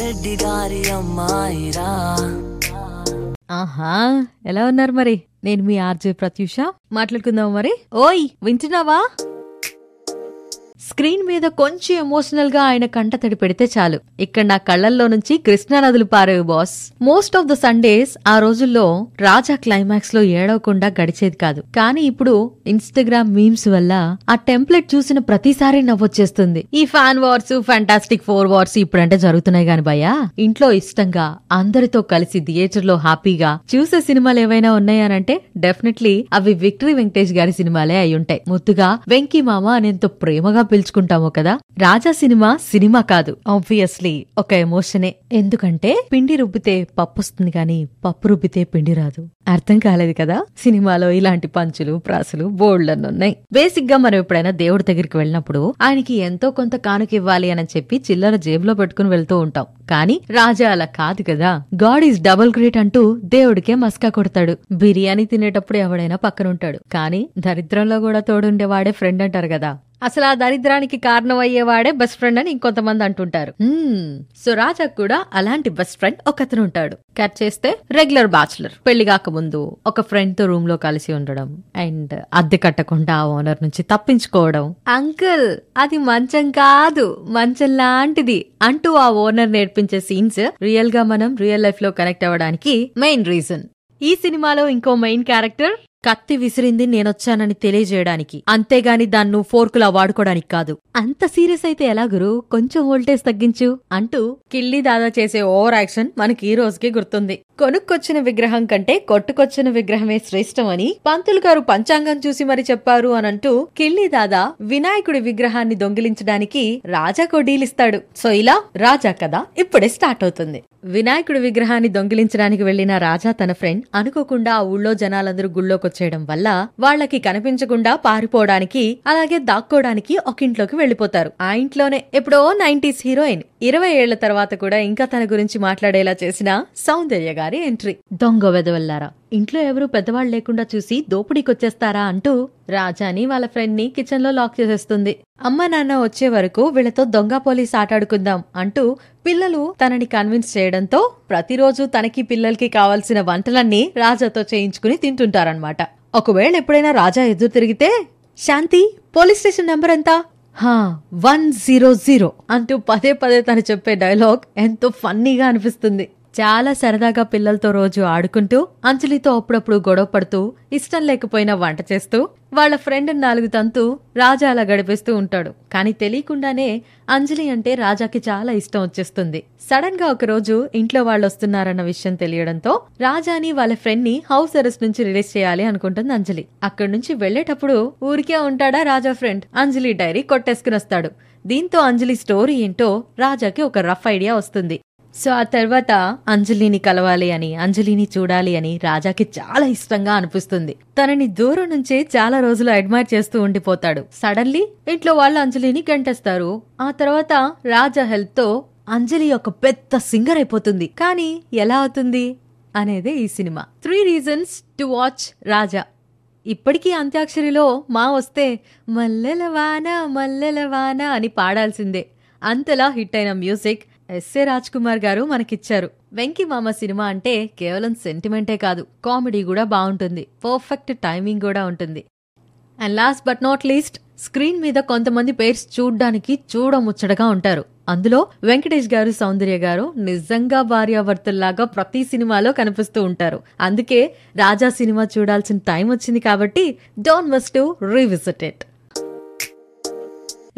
రెడ్డి గారి అమ్మాయిరా. ఆహా ఎలా ఉన్నారు మరి? నేను మీ ఆర్జే ప్రత్యూష. మాట్లాడుకుందాం మరి. ఓయ్ వింటున్నావా? స్క్రీన్ మీద కొంచెం ఎమోషనల్గా ఆయన కంట తడి పెడితే చాలు. ఇక్కడ నా కళ్ళల్లో నుంచి కృష్ణా నదులు పారేవి boss most of the Sundays ఆ రోజుల్లో రాజా క్లైమాక్స్లో ఏడవకుండా గడిచేది కాదు. కానీ ఇప్పుడు ఇన్స్టాగ్రామ్ మీమ్స్ వల్ల ఆ టెంప్లెట్ చూసిన ప్రతిసారి నవ్వొచ్చేస్తుంది. ఈ fan wars fantastic four wars ఇప్పుడంటే జరుగుతున్నాయి గాని భయ్యా. ఇంట్లో ఇష్టంగా అందరితో కలిసి థియేటర్లో హ్యాపీగా చూసే సినిమాలు ఏవైనా ఉన్నాయనంటే డెఫినెట్లీ అవి విక్టరీ వెంకటేష్ గారి సినిమాలే అయి ఉంటాయి. ముద్దుగా వెంకీ మామ అనేంత ప్రేమగా పిలుచుకుంటాము కదా? రాజా సినిమా సినిమా కాదు. ఆబ్వియస్లీ ఒక ఎమోషనే ఎందుకంటే పిండి రుబ్బితే పప్పు వస్తుంది కానీ పప్పు రుబ్బితే పిండి రాదు. అర్థం కాలేదు కదా? సినిమాలో ఇలాంటి పంచులు ప్రాసులు బోల్డన్ ఉన్నాయి. బేసిక్గా మనం ఎప్పుడైనా దేవుడి దగ్గరికి వెళ్ళినప్పుడు ఆయనకి ఎంతో కొంత కానుక ఇవ్వాలి అని చెప్పి చిల్లర జేబులో పెట్టుకుని వెళ్తూ ఉంటాం. కానీ రాజా అలా కాదు కదా? గాడ్ ఈజ్ డబుల్ గ్రేట్ అంటూ దేవుడికే మస్కా కొడతాడు. బిర్యానీ తినేటప్పుడు ఎవడైనా పక్కనుంటాడు. కానీ దరిద్రంలో కూడా తోడుండేవాడే ఫ్రెండ్ అంటారు కదా? అసలు ఆ దరిద్రానికి కారణం అయ్యేవాడే బెస్ట్ ఫ్రెండ్ అని ఇంకొంతమంది అంటుంటారు. సో రాజా కూడా అలాంటి బెస్ట్ ఫ్రెండ్ ఒకతను ఉంటాడు కట్ చేస్తే రెగ్యులర్ బ్యాచులర్ పెళ్ళి కాకముందు ఒక ఫ్రెండ్తో రూమ్లో కలిసి ఉండడం అండ్ అద్దె కట్టకుండా ఆ ఓనర్ నుంచి తప్పించుకోవడం. అంకుల్ అది మంచం కాదు మంచం లాంటిది అంటూ ఆ ఓనర్ నేర్పించే సీన్స్ రియల్గా మనం రియల్ లైఫ్లో కనెక్ట్ అవ్వడానికి మెయిన్ రీజన్ ఈ సినిమాలో ఇంకో మెయిన్ క్యారెక్టర్ కత్తి విసిరింది నేనొచ్చానని తెలియజేయడానికి. అంతేగాని దాన్ను ఫోర్కులా వాడుకోడానికి కాదు. అంత సీరియస్ అయితే ఎలా గురు? కొంచెం వోల్టేజ్ తగ్గించు అంటూ కిల్లి దాదా చేసే ఓవర్ యాక్షన్ మనకి ఈ రోజుకి గుర్తుంది. కొనుక్కొచ్చిన విగ్రహం కంటే కొట్టుకొచ్చిన విగ్రహమే శ్రేష్టమని పంతులు గారు పంచాంగం చూసి మరి చెప్పారు అనంటూ కిల్లి దాదా వినాయకుడి విగ్రహాన్ని దొంగిలించడానికి రాజాకు డీలిస్తాడు సో ఇలా రాజా కథ ఇప్పుడే స్టార్ట్ అవుతుంది. వినాయకుడి విగ్రహాన్ని దొంగిలించడానికి వెళ్ళిన రాజా తన ఫ్రెండ్ అనుకోకుండా ఆ ఊళ్ళో జనాలందరూ తీసుకొచ్చేయడం వల్ల వాళ్ళకి కనిపించకుండా పారిపోవడానికి అలాగే దాక్కోవడానికి ఒక ఇంట్లోకి వెళ్ళిపోతారు ఆ ఇంట్లోనే ఎప్పుడో నైన్టీస్ హీరోయిన్ ఇరవై ఏళ్ళ తర్వాత కూడా ఇంకా తన గురించి మాట్లాడేలా చేసిన సౌందర్య గారి ఎంట్రీ. దొంగ వెదవల్లారా ఇంట్లో ఎవరు పెద్దవాళ్ళు లేకుండా చూసి దోపిడీకొచ్చేస్తారా అంటూ రాజాని వాళ్ళ ఫ్రెండ్ని కిచెన్లో లాక్ చేసేస్తుంది. అమ్మ నాన్న వచ్చే వరకు వీళ్ళతో దొంగ పోలీస్ ఆటాడుకుందాం అంటూ పిల్లలు తనని కన్విన్స్ చేయడంతో ప్రతిరోజు తనకి పిల్లలకి కావాల్సిన వంటలన్నీ రాజాతో చేయించుకుని తింటుంటారనమాట ఒకవేళ ఎప్పుడైనా రాజా ఎదురు తిరిగితే శాంతి పోలీస్ స్టేషన్ నంబర్ ఎంత? హా వన్ జీరో జీరో అంటూ పదే పదే తను చెప్పే డైలాగ్ ఎంతో ఫన్నీగా అనిపిస్తుంది. చాలా సరదాగా పిల్లలతో రోజు ఆడుకుంటూ అంజలితో అప్పుడప్పుడు గొడవ పడుతూ ఇష్టం లేకపోయినా వంట చేస్తూ వాళ్ళ ఫ్రెండ్ నాలుగు తంతు రాజా అలా గడిపేస్తూ ఉంటాడు. కానీ తెలియకుండానే అంజలి అంటే రాజాకి చాలా ఇష్టం వచ్చేస్తుంది. సడన్గా ఒకరోజు ఇంట్లో వాళ్ళు వస్తున్నారన్న విషయం తెలియడంతో రాజాని వాళ్ళ ఫ్రెండ్ని హౌస్ అరెస్ట్ నుంచి రిలీజ్ చేయాలి అనుకుంటుంది అంజలి. అక్కడి నుంచి వెళ్ళేటప్పుడు ఊరికే ఉంటాడా రాజా ఫ్రెండ్? అంజలి డైరీ కొట్టేసుకుని వస్తాడు. దీంతో అంజలి స్టోరీ ఏంటో రాజాకి ఒక రఫ్ ఐడియా వస్తుంది. సో ఆ తర్వాత అంజలిని కలవాలి అని అంజలిని చూడాలి అని రాజాకి చాలా ఇష్టంగా అనిపిస్తుంది. తనని దూరం నుంచే చాలా రోజులు అడ్మైర్ చేస్తూ ఉండిపోతాడు. సడన్లీ ఇంట్లో వాళ్ళు అంజలిని గంటేస్తారు. ఆ తర్వాత రాజా హెల్ప్తో అంజలి ఒక పెద్ద సింగర్ అయిపోతుంది. కానీ ఎలా అవుతుంది అనేదే ఈ cinema. Three reasons to watch Raja. ఇప్పటికీ అంత్యాక్షరిలో మా వస్తే మల్లెల వాన మల్లెల వాన అని పాడాల్సిందే. అంతలా హిట్ అయిన మ్యూజిక్ ఎస్ఏ రాజ్ కుమార్ గారు మనకిచ్చారు. వెంకీ మామ సినిమా అంటే కేవలం సెంటిమెంటే కాదు కామెడీ కూడా బాగుంటుంది పర్ఫెక్ట్ టైమింగ్ కూడా ఉంటుంది. And last but not least screen మీద కొంతమంది పేర్స్ చూడ్డానికి చూడముచ్చటగా ఉంటారు. అందులో వెంకటేష్ గారు సౌందర్య గారు నిజంగా భార్యాభర్తల్లాగా ప్రతి సినిమాలో కనిపిస్తూ ఉంటారు. అందుకే రాజా సినిమా చూడాల్సిన టైం వచ్చింది కాబట్టి don't must to revisit it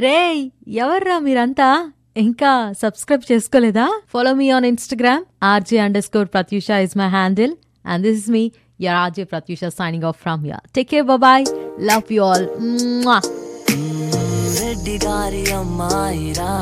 రేయ్ ఎవర్రా మీరంతా? ఇంకా సబ్స్క్రైబ్ చేసుకోలేదా? Follow me on Instagram RJ underscore Pratyusha is my handle and this is me your RJ Pratyusha signing off from your take care bye love you all Reddy గారి అమ్మాయిరా